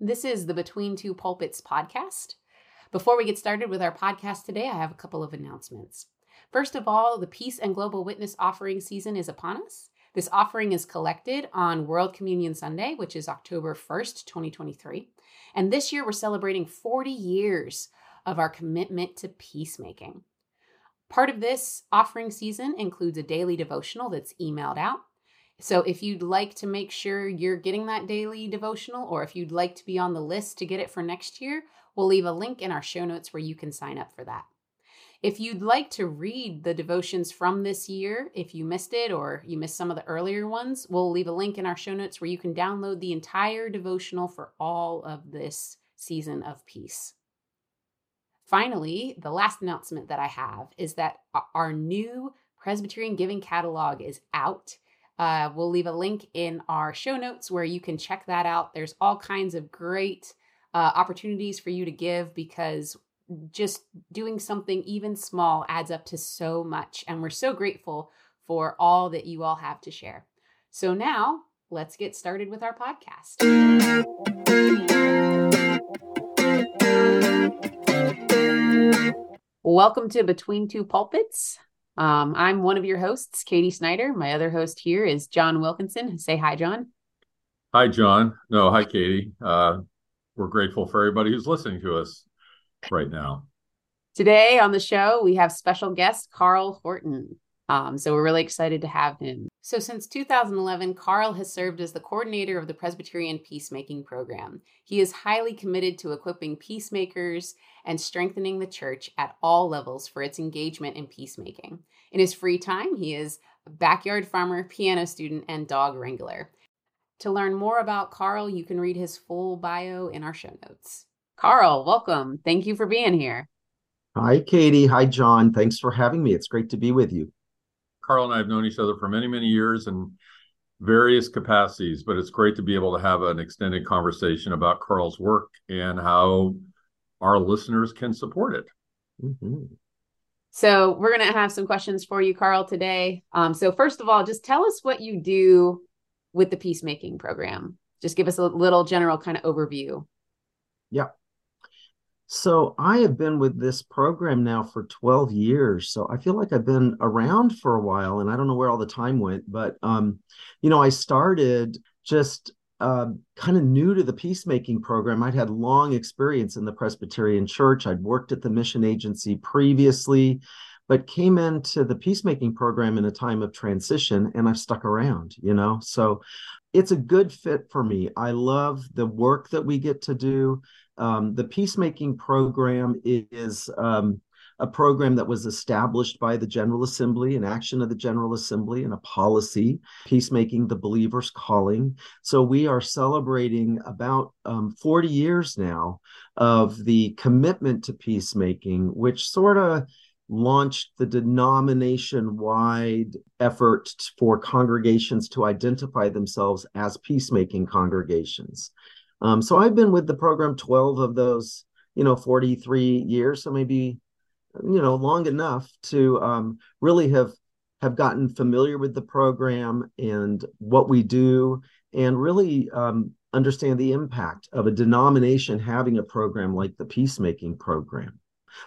This is the Between Two Pulpits podcast. Before we get started with our podcast today, I have a couple of announcements. First of all, the Peace and Global Witness offering season is upon us. This offering is collected on World Communion Sunday, which is October 1st, 2023. And this year we're celebrating 40 years of our commitment to peacemaking. Part of this offering season includes a daily devotional that's emailed out. So if you'd like to make sure you're getting that daily devotional, or if you'd like to be on the list to get it for next year, we'll leave a link in our show notes where you can sign up for that. If you'd like to read the devotions from this year, if you missed it or you missed some of the earlier ones, we'll leave a link in our show notes where you can download the entire devotional for all of this season of peace. Finally, the last announcement that I have is that our new Presbyterian Giving Catalog is out. Uh, we'll leave a link in our show notes where you can check that out. There's all kinds of great uh, opportunities for you to give because just doing something even small adds up to so much. And we're so grateful for all that you all have to share. So now let's get started with our podcast. Welcome to Between Two Pulpits. Um, I'm one of your hosts, Katie Snyder. My other host here is John Wilkinson. Say hi, John. Hi, John. No, hi, Katie. Uh, we're grateful for everybody who's listening to us right now. Today on the show, we have special guest Carl Horton. Um, so we're really excited to have him. So since 2011, Carl has served as the coordinator of the Presbyterian Peacemaking Program. He is highly committed to equipping peacemakers and strengthening the church at all levels for its engagement in peacemaking. In his free time, he is a backyard farmer, piano student, and dog wrangler. To learn more about Carl, you can read his full bio in our show notes. Carl, welcome. Thank you for being here. Hi, Katie. Hi, John. Thanks for having me. It's great to be with you. Carl and I have known each other for many, many years in various capacities, but it's great to be able to have an extended conversation about Carl's work and how our listeners can support it. Mm-hmm. So, we're going to have some questions for you, Carl, today. Um, so, first of all, just tell us what you do with the peacemaking program. Just give us a little general kind of overview. Yeah. So I have been with this program now for 12 years. So I feel like I've been around for a while and I don't know where all the time went, but um, you know, I started just uh, kind of new to the peacemaking program. I'd had long experience in the Presbyterian Church. I'd worked at the mission agency previously, but came into the peacemaking program in a time of transition and I've stuck around, you know. So it's a good fit for me. I love the work that we get to do. Um, the peacemaking program is um, a program that was established by the General Assembly, an action of the General Assembly, and a policy, peacemaking the believer's calling. So we are celebrating about um, 40 years now of the commitment to peacemaking, which sort of launched the denomination wide effort for congregations to identify themselves as peacemaking congregations. Um, so I've been with the program 12 of those, you know, 43 years. So maybe, you know, long enough to um, really have have gotten familiar with the program and what we do and really um, understand the impact of a denomination having a program like the peacemaking program.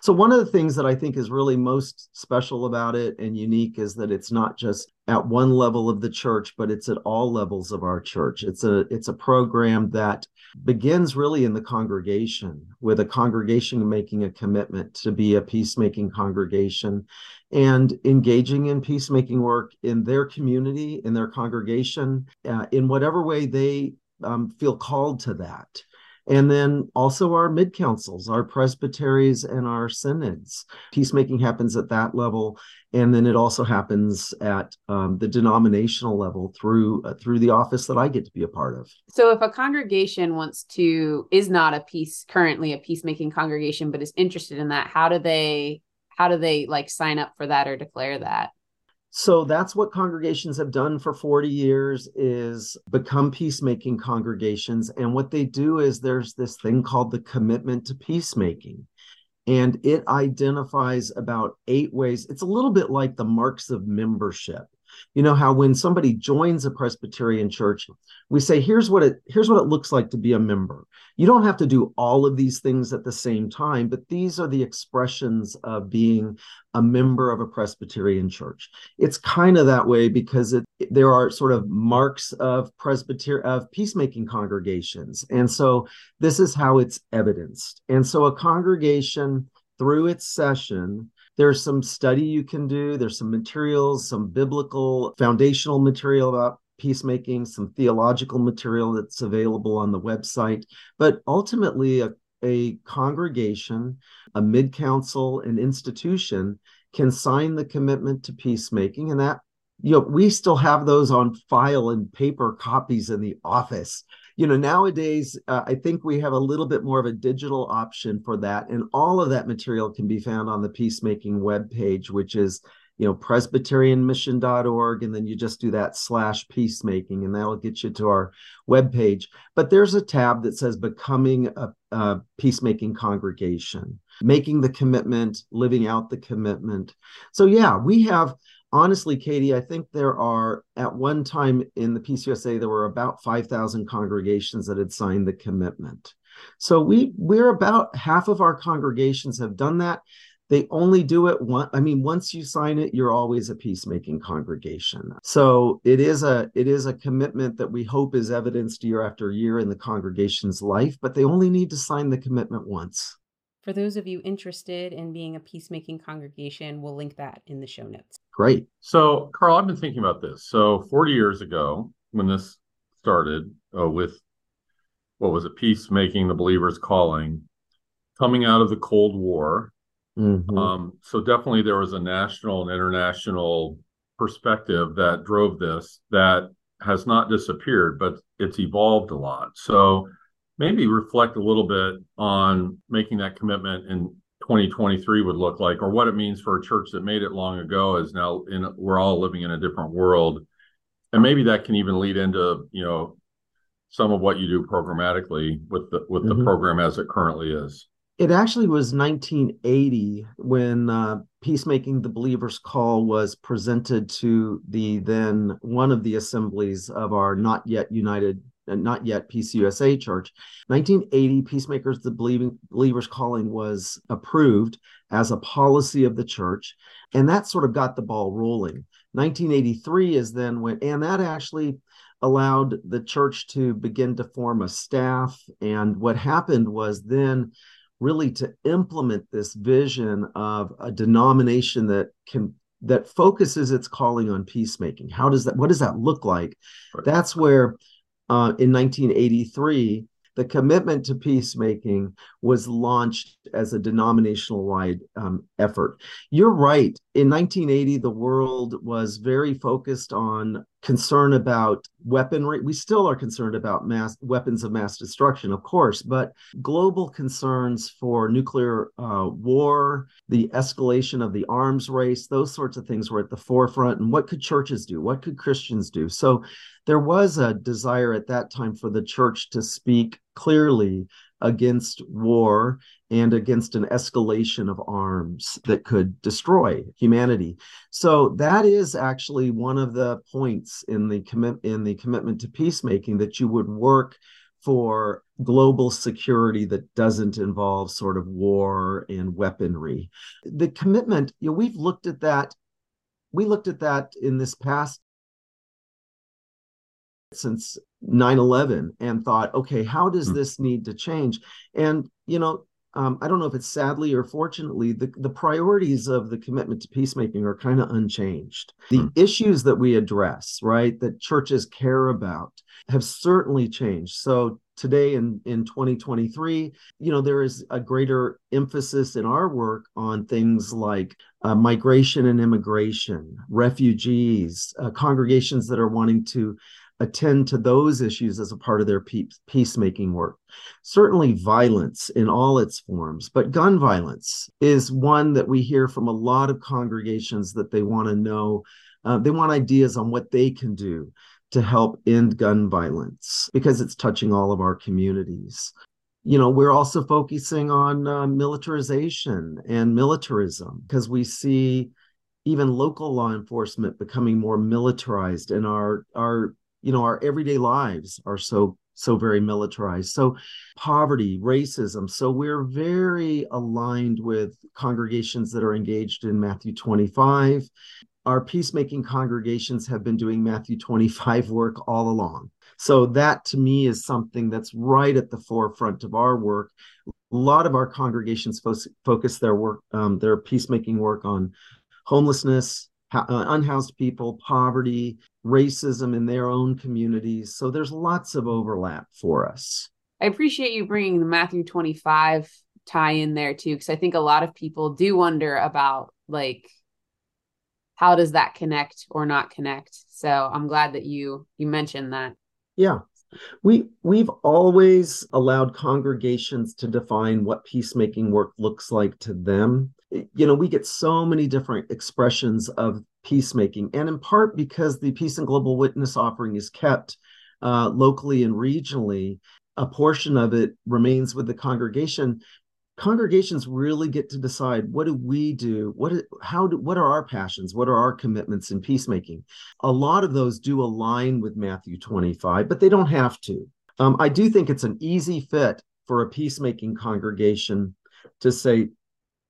So, one of the things that I think is really most special about it and unique is that it's not just at one level of the church, but it's at all levels of our church. It's a it's a program that begins really in the congregation with a congregation making a commitment to be a peacemaking congregation and engaging in peacemaking work in their community, in their congregation, uh, in whatever way they um, feel called to that and then also our mid councils, our presbyteries, and our synods. Peacemaking happens at that level, and then it also happens at um, the denominational level through uh, through the office that I get to be a part of. So, if a congregation wants to is not a peace currently a peacemaking congregation, but is interested in that, how do they how do they like sign up for that or declare that? So that's what congregations have done for 40 years is become peacemaking congregations. And what they do is there's this thing called the commitment to peacemaking. And it identifies about eight ways. It's a little bit like the marks of membership You know how when somebody joins a Presbyterian church, we say, here's what it here's what it looks like to be a member. You don't have to do all of these things at the same time, but these are the expressions of being a member of a Presbyterian church. It's kind of that way because it, there are sort of marks of Presbyterian of peacemaking congregations. And so this is how it's evidenced. And so a congregation through its session there's some study you can do. There's some materials some biblical foundational material about peacemaking some theological material that's available on the website. But ultimately a, a congregation a mid council an institution can sign the commitment to peacemaking and that you know we still have those on file in paper copies in the office you know nowadays uh, i think we have a little bit more of a digital option for that and all of that material can be found on the peacemaking web page which is you know presbyterianmission.org and then you just do that slash peacemaking and that'll get you to our web page but there's a tab that says becoming a, a peacemaking congregation making the commitment living out the commitment. So yeah we have honestly, Katie, I think there are at one time in the PCUSA there were about five thousand congregations that had signed the commitment. So we we're about half of our congregations have done that. They only do it one. I mean, once you sign it, you're always a peacemaking congregation. So it is a it is a commitment that we hope is evidenced year after year in the congregation's life. But they only need to sign the commitment once. For those of you interested in being a peacemaking congregation, we'll link that in the show notes. Great. So, Carl, I've been thinking about this. So, 40 years ago, when this started uh, with what was it, peacemaking, the believer's calling, coming out of the Cold War. Mm-hmm. Um, so, definitely there was a national and international perspective that drove this that has not disappeared, but it's evolved a lot. So, maybe reflect a little bit on making that commitment in 2023 would look like or what it means for a church that made it long ago is now in we're all living in a different world and maybe that can even lead into you know some of what you do programmatically with the with mm-hmm. the program as it currently is it actually was 1980 when uh, peacemaking the believer's call was presented to the then one of the assemblies of our not yet united Uh, not yet PCUSA church. 1980, Peacemakers, the Believing, Believers Calling was approved as a policy of the church, and that sort of got the ball rolling. 1983 is then when, and that actually allowed the church to begin to form a staff. And what happened was then really to implement this vision of a denomination that can that focuses its calling on peacemaking how does that what does that look like right. that's where uh, in 1983, the commitment to peacemaking was launched as a denominational wide um, effort. You're right. In 1980, the world was very focused on concern about weaponry. We still are concerned about mass weapons of mass destruction, of course, but global concerns for nuclear uh, war, the escalation of the arms race, those sorts of things were at the forefront. And what could churches do? What could Christians do? So there was a desire at that time for the church to speak clearly against war and against an escalation of arms that could destroy humanity. So that is actually one of the points in the commit in the commitment to peacemaking that you would work for global security that doesn't involve sort of war and weaponry. The commitment, you know, we've looked at that we looked at that in this past since 9-11 and thought okay how does hmm. this need to change and you know um, i don't know if it's sadly or fortunately the, the priorities of the commitment to peacemaking are kind of unchanged the mm. issues that we address right that churches care about have certainly changed so today in, in 2023 you know there is a greater emphasis in our work on things like uh, migration and immigration refugees uh, congregations that are wanting to attend to those issues as a part of their peacemaking work. Certainly, violence in all its forms, but gun violence is one that we hear from a lot of congregations that they want to know. Uh, they want ideas on what they can do to help end gun violence because it's touching all of our communities. You know, we're also focusing on uh, militarization and militarism because we see even local law enforcement becoming more militarized and our our you know our everyday lives are so so very militarized. So, poverty, racism. So, we're very aligned with congregations that are engaged in Matthew 25. Our peacemaking congregations have been doing Matthew 25 work all along. So, that to me is something that's right at the forefront of our work. A lot of our congregations fo- focus their work, um, their peacemaking work on homelessness, uh, unhoused people, poverty, racism in their own communities. So there's lots of overlap for us. I appreciate you bringing the Matthew 25 tie in there too, because I think a lot of people do wonder about like how does that connect or not connect. So I'm glad that you you mentioned that. Yeah. We we've always allowed congregations to define what peacemaking work looks like to them you know, we get so many different expressions of peacemaking, and in part because the Peace and Global Witness offering is kept uh, locally and regionally, a portion of it remains with the congregation. Congregations really get to decide what do we do, what how do what are our passions, what are our commitments in peacemaking. A lot of those do align with Matthew 25, but they don't have to. Um, I do think it's an easy fit for a peacemaking congregation to say,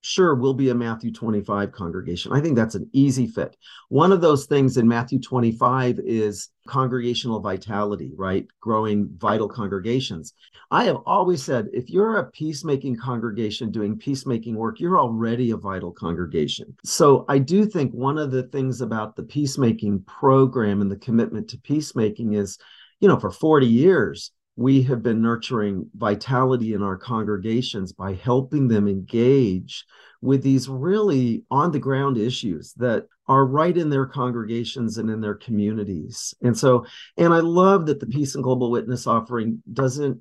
sure we'll be a matthew 25 congregation. I think that's an easy fit. One of those things in matthew 25 is congregational vitality right? Growing vital congregations. I have always said if you're a peacemaking congregation doing peacemaking work you're already a vital congregation. So i do think one of the things about the peacemaking program and the commitment to peacemaking is you know for 40 years we have been nurturing vitality in our congregations by helping them engage with these really on the ground issues that are right in their congregations and in their communities. And so, and I love that the Peace and Global Witness offering doesn't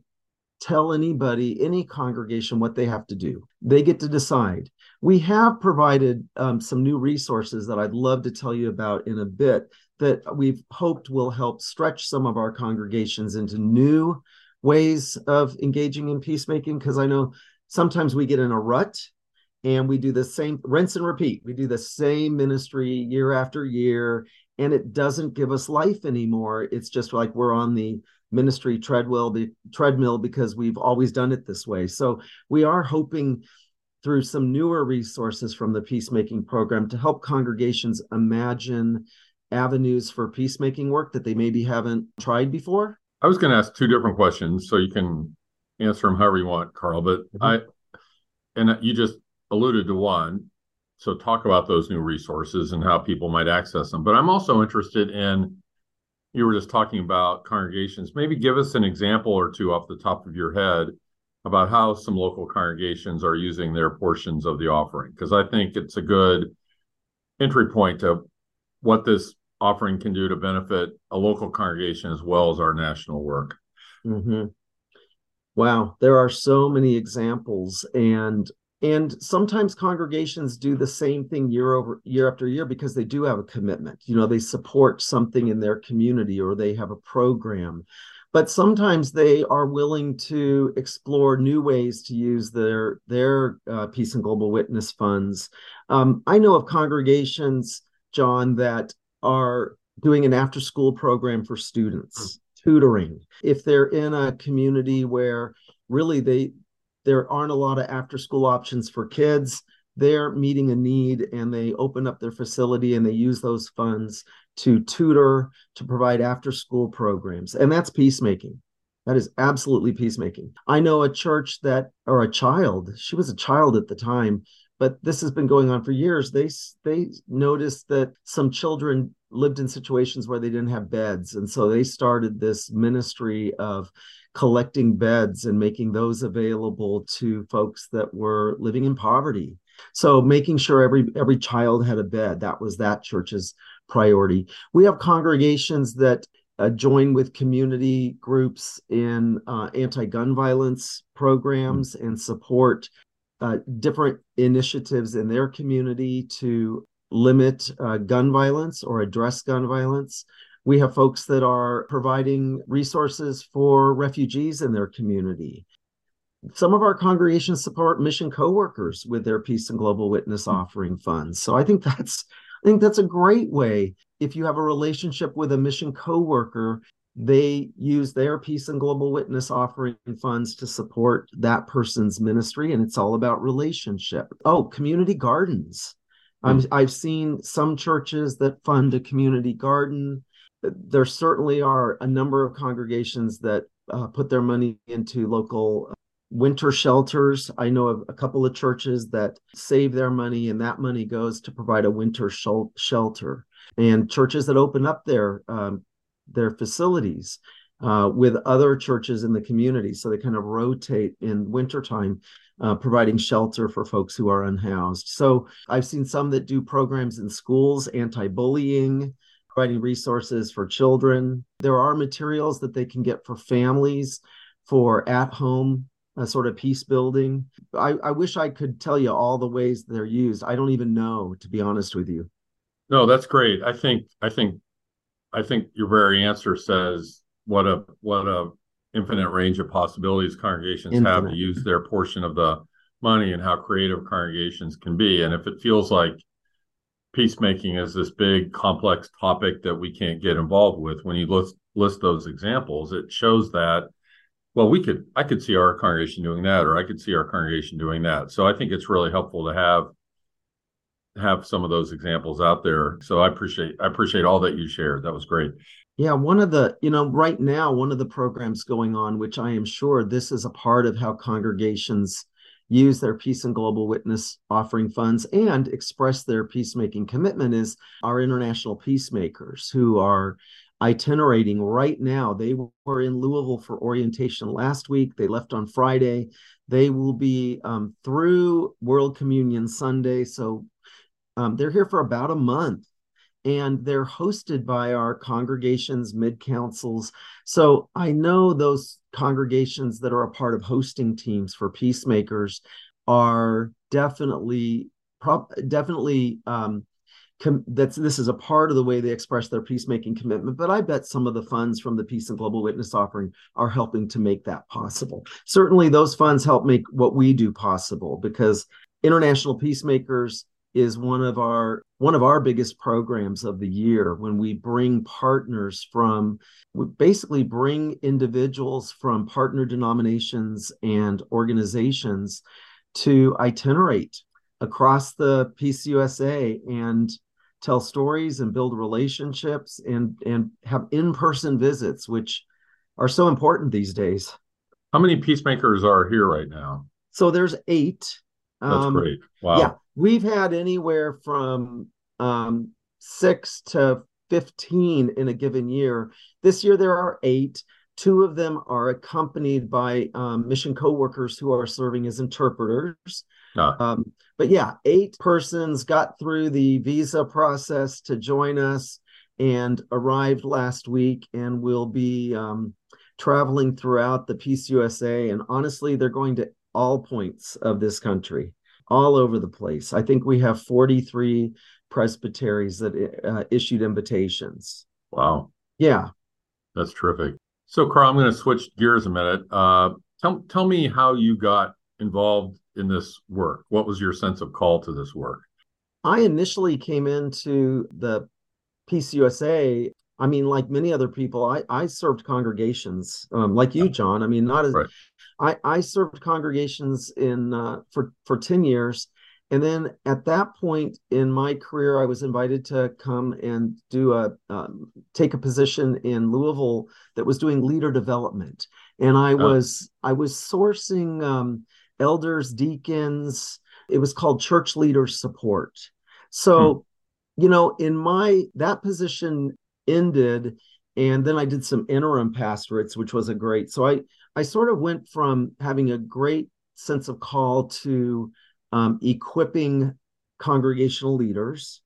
tell anybody, any congregation, what they have to do. They get to decide. We have provided um, some new resources that I'd love to tell you about in a bit that we've hoped will help stretch some of our congregations into new ways of engaging in peacemaking. Because I know sometimes we get in a rut and we do the same rinse and repeat. We do the same ministry year after year, and it doesn't give us life anymore. It's just like we're on the ministry treadmill, treadmill because we've always done it this way. So we are hoping through some newer resources from the peacemaking program to help congregations imagine avenues for peacemaking work that they maybe haven't tried before? I was going to ask two different questions, so you can answer them however you want, Carl. But mm-hmm. I, and you just alluded to one. So talk about those new resources and how people might access them. But I'm also interested in, you were just talking about congregations. Maybe give us an example or two off the top of your head about how some local congregations are using their portions of the offering, because I think it's a good entry point to what this offering can do to benefit a local congregation as well as our national work. Mm-hmm. Wow, there are so many examples, and and sometimes congregations do the same thing year over year after year because they do have a commitment. You know, they support something in their community or they have a program. But sometimes they are willing to explore new ways to use their their uh, peace and global witness funds. Um, I know of congregations John, that are doing an after school program for students, tutoring. If they're in a community where really they there aren't a lot of after school options for kids, they're meeting a need and they open up their facility and they use those funds to tutor, to provide after school programs. And that's peacemaking. That is absolutely peacemaking. I know a church that, or a child, she was a child at the time, but this has been going on for years. They they noticed that some children lived in situations where they didn't have beds and so they started this ministry of collecting beds and making those available to folks that were living in poverty. So making sure every every child had a bed that was that church's priority. We have congregations that uh, join with community groups in uh, anti-gun violence programs and support uh, different initiatives in their community to limit uh, gun violence or address gun violence. We have folks that are providing resources for refugees in their community. Some of our congregations support mission co-workers with their Peace and Global Witness hmm. offering funds. So I think that's I think that's a great way. If you have a relationship with a mission coworker, they use their peace and global witness offering funds to support that person's ministry and it's all about relationship. Oh community gardens. Mm-hmm. i've seen some churches that fund a community garden. There certainly are a number of congregations that uh, put their money into local uh, winter shelters. I know of a couple of churches that save their money and that money goes to provide a winter shel- shelter. And churches that open up their um, their facilities uh, with other churches in the community. So they kind of rotate in wintertime, uh, providing shelter for folks who are unhoused. So I've seen some that do programs in schools, anti bullying, providing resources for children. There are materials that they can get for families for at home. A sort of peace building. I, I wish I could tell you all the ways they're used. I don't even know, to be honest with you. No, that's great. I think I think I think your very answer says what a what a infinite range of possibilities congregations infinite. have to use their portion of the money and how creative congregations can be. And if it feels like peacemaking is this big complex topic that we can't get involved with, when you list list those examples, it shows that well, we could I could see our congregation doing that, or I could see our congregation doing that. So I think it's really helpful to have have some of those examples out there. So I appreciate I appreciate all that you shared. That was great. Yeah, one of the, you know, right now, one of the programs going on, which I am sure this is a part of how congregations use their peace and global witness offering funds and express their peacemaking commitment, is our international peacemakers who are itinerating right now. They were in Louisville for orientation last week. They left on Friday. They will be um, through World Communion Sunday. So um, they're here for about a month and they're hosted by our congregations, mid councils. So I know those congregations that are a part of hosting teams for peacemakers are definitely, definitely. Um, com- that's this is a part of the way they express their peacemaking commitment. But I bet some of the funds from the Peace and Global Witness offering are helping to make that possible. Certainly, those funds help make what we do possible because international peacemakers is one of our one of our biggest programs of the year when we bring partners from we basically bring individuals from partner denominations and organizations to itinerate across the PCUSA and tell stories and build relationships and and have in-person visits which are so important these days. How many peacemakers are here right now? So there's 8 that's um, great. Wow. Yeah, we've had anywhere from um, six to 15 in a given year. This year there are eight. Two of them are accompanied by um, mission co-workers who are serving as interpreters. Ah. Um, but yeah, eight persons got through the visa process to join us and arrived last week and will be um, traveling throughout the PCUSA. And honestly, they're going to all points of this country, all over the place. I think we have 43 presbyteries that uh, issued invitations. Wow. Yeah. That's terrific. So, Carl, I'm going to switch gears a minute. Uh, tell, tell me how you got involved in this work. What was your sense of call to this work? I initially came into the PCUSA I mean, like many other people, I, I served congregations, um, like you, John. I mean, not as right. I, I served congregations in uh, for for ten years, and then at that point in my career, I was invited to come and do a um, take a position in Louisville that was doing leader development, and I oh. was I was sourcing um, elders, deacons. It was called church leader support. So. Hmm you know in my that position ended and then i did some interim pastorates which was a great so i i sort of went from having a great sense of call to um, equipping congregational leaders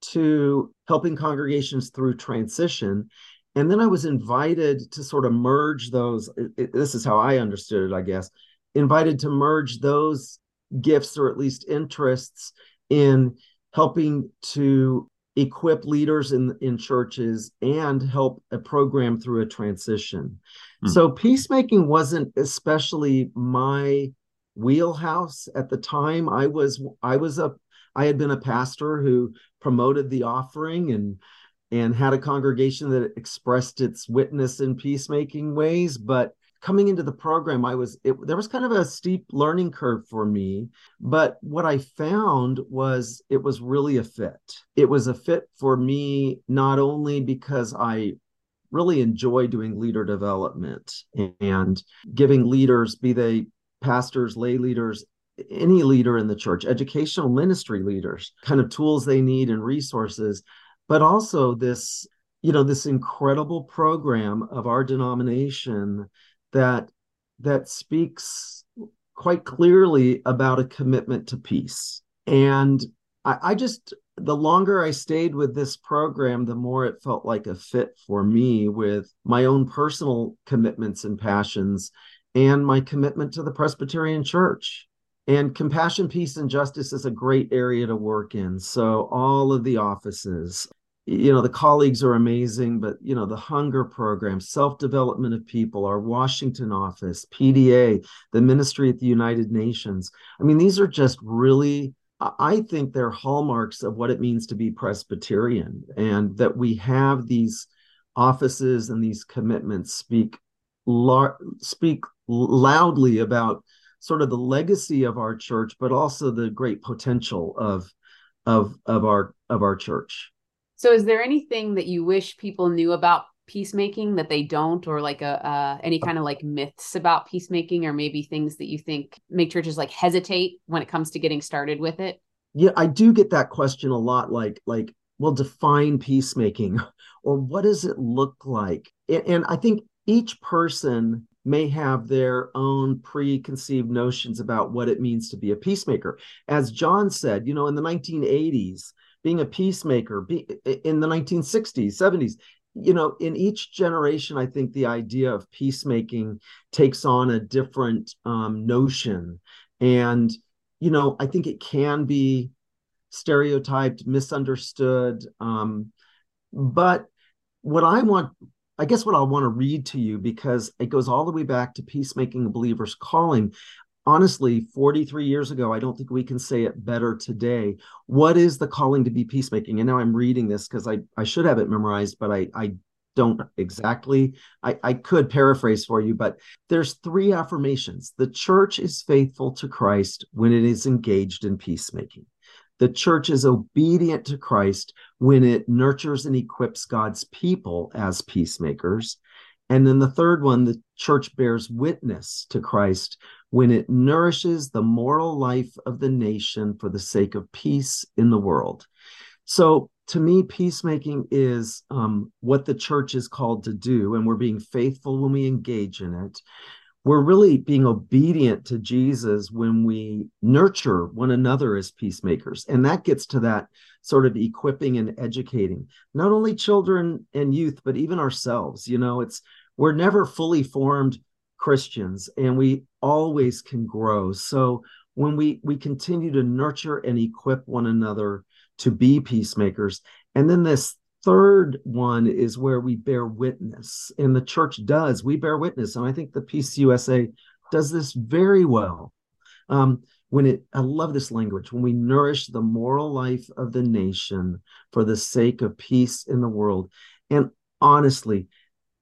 to helping congregations through transition. And then i was invited to sort of merge those it, it, this is how i understood it i guess invited to merge those gifts or at least interests in helping to equip leaders in in churches and help a program through a transition mm. so peacemaking wasn't especially my wheelhouse at the time i was i was a I had been a pastor who promoted the offering and and had a congregation that expressed its witness in peacemaking ways but coming into the program i was it, there was kind of a steep learning curve for me but what i found was it was really a fit. It was a fit for me not only because i really enjoy doing leader development and giving leaders be they pastors lay leaders any leader in the church educational ministry leaders kind of tools they need and resources but also this you know this incredible program of our denomination that that speaks quite clearly about a commitment to peace and I, I just the longer I stayed with this program, the more it felt like a fit for me with my own personal commitments and passions and my commitment to the Presbyterian Church. And compassion, peace, and justice is a great area to work in. So, all of the offices, you know the colleagues are amazing but you know the hunger program self-development of people our washington office pda the ministry at the united nations. I mean these are just really i think they're hallmarks of what it means to be presbyterian and that we have these offices and these commitments speak lar- speak loudly about sort of the legacy of our church but also the great potential of of of our of our church so, is there anything that you wish people knew about peacemaking that they don't, or like a uh, any kind of like myths about peacemaking, or maybe things that you think make churches like hesitate when it comes to getting started with it? Yeah, I do get that question a lot. Like, like, well, define peacemaking, or what does it look like? And I think each person may have their own preconceived notions about what it means to be a peacemaker. As John said, you know, in the 1980s, being a peacemaker be, in the 1960s 70s you know in each generation i think the idea of peacemaking takes on a different um, notion. And you know i think it can be stereotyped misunderstood um, but what i want i guess what i want to read to you because it goes all the way back to peacemaking a believer's calling honestly 43 years ago i don't think we can say it better today. What is the calling to be peacemaking? And now i'm reading this because i i should have it memorized but i i don't exactly. I, I could paraphrase for you but there's three affirmations. The church is faithful to christ when it is engaged in peacemaking. The church is obedient to christ when it nurtures and equips god's people as peacemakers and then the third one the church bears witness to christ when it nourishes the moral life of the nation for the sake of peace in the world. So, to me, peacemaking is um, what the church is called to do, and we're being faithful when we engage in it. We're really being obedient to Jesus when we nurture one another as peacemakers. And that gets to that sort of equipping and educating not only children and youth, but even ourselves. You know, it's we're never fully formed Christians and we always can grow. So when we we continue to nurture and equip one another to be peacemakers, and then this third one is where we bear witness, and the church does. We bear witness, and I think the PCUSA does this very well. Um, when it, I love this language, when we nourish the moral life of the nation for the sake of peace in the world. And honestly,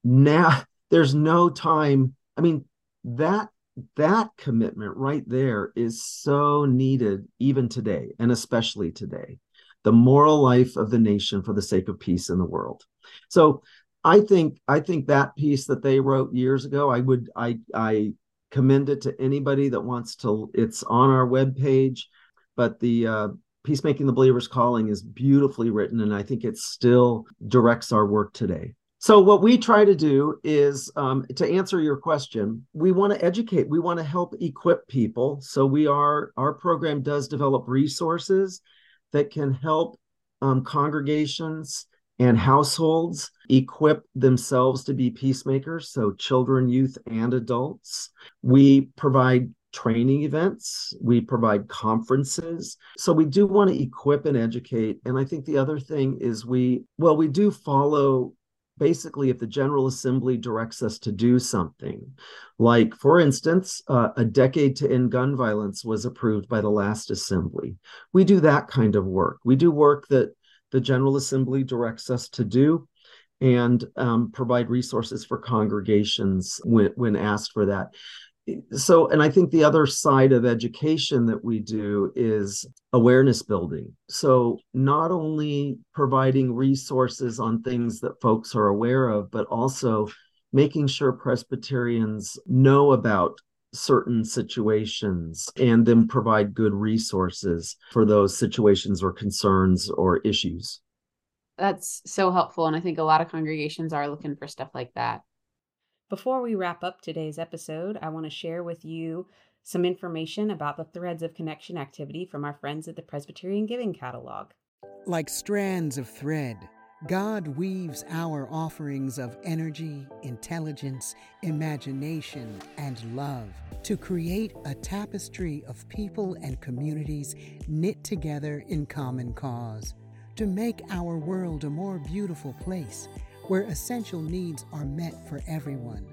now there's no time. I mean, that that commitment right there is so needed even today and especially today. The moral life of the nation for the sake of peace in the world. So i think i think that piece that they wrote years ago i would i i commend it to anybody that wants to it's on our web page but the uh, peacemaking the believer's calling is beautifully written and i think it still directs our work today so, what we try to do is um, to answer your question, we want to educate, we want to help equip people. So, we are, our program does develop resources that can help um, congregations and households equip themselves to be peacemakers. So, children, youth, and adults. We provide training events, we provide conferences. So, we do want to equip and educate. And I think the other thing is we, well, we do follow basically if the General Assembly directs us to do something, like for instance, uh, a decade to end gun violence was approved by the last assembly. We do that kind of work. We do work that the General Assembly directs us to do and um, provide resources for congregations when, when asked for that so and i think the other side of education that we do is awareness building. So not only providing resources on things that folks are aware of but also making sure presbyterians know about certain situations and then provide good resources for those situations or concerns or issues. That's so helpful and i think a lot of congregations are looking for stuff like that before we wrap up today's episode, I want to share with you some information about the Threads of Connection activity from our friends at the Presbyterian Giving Catalog. Like strands of thread, God weaves our offerings of energy, intelligence, imagination, and love to create a tapestry of people and communities knit together in common cause, to make our world a more beautiful place where essential needs are met for everyone.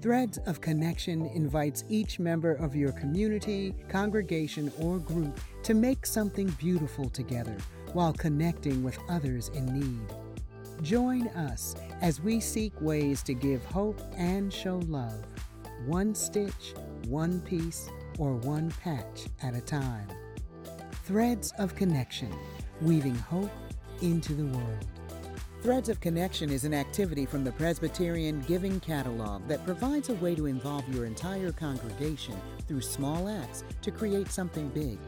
Threads of Connection invites each member of your community, congregation, or group to make something beautiful together while connecting with others in need. Join us as we seek ways to give hope and show love, one stitch, one piece, or one patch at a time. Threads of Connection, weaving hope into the world. Threads of Connection is an activity from the Presbyterian Giving Catalog that provides a way to involve your entire congregation through small acts to create something big.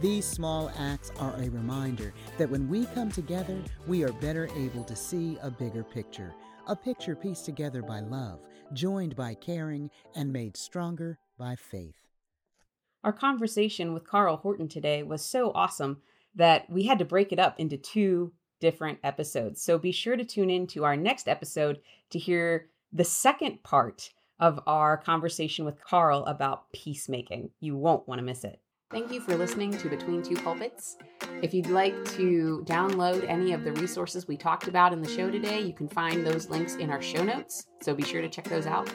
These small acts are a reminder that when we come together, we are better able to see a bigger picture, a picture pieced together by love, joined by caring, and made stronger by faith. Our conversation with Carl Horton today was so awesome that we had to break it up into two different episodes. So be sure to tune in to our next episode to hear the second part of our conversation with Carl about peacemaking. You won't want to miss it. Thank you for listening to Between Two Pulpits. If you'd like to download any of the resources we talked about in the show today, you can find those links in our show notes, so be sure to check those out.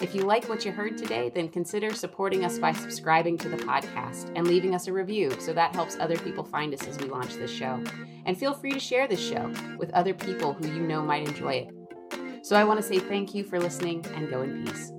If you like what you heard today, then consider supporting us by subscribing to the podcast and leaving us a review so that helps other people find us as we launch this show. And feel free to share this show with other people who you know might enjoy it. So I want to say thank you for listening and go in peace.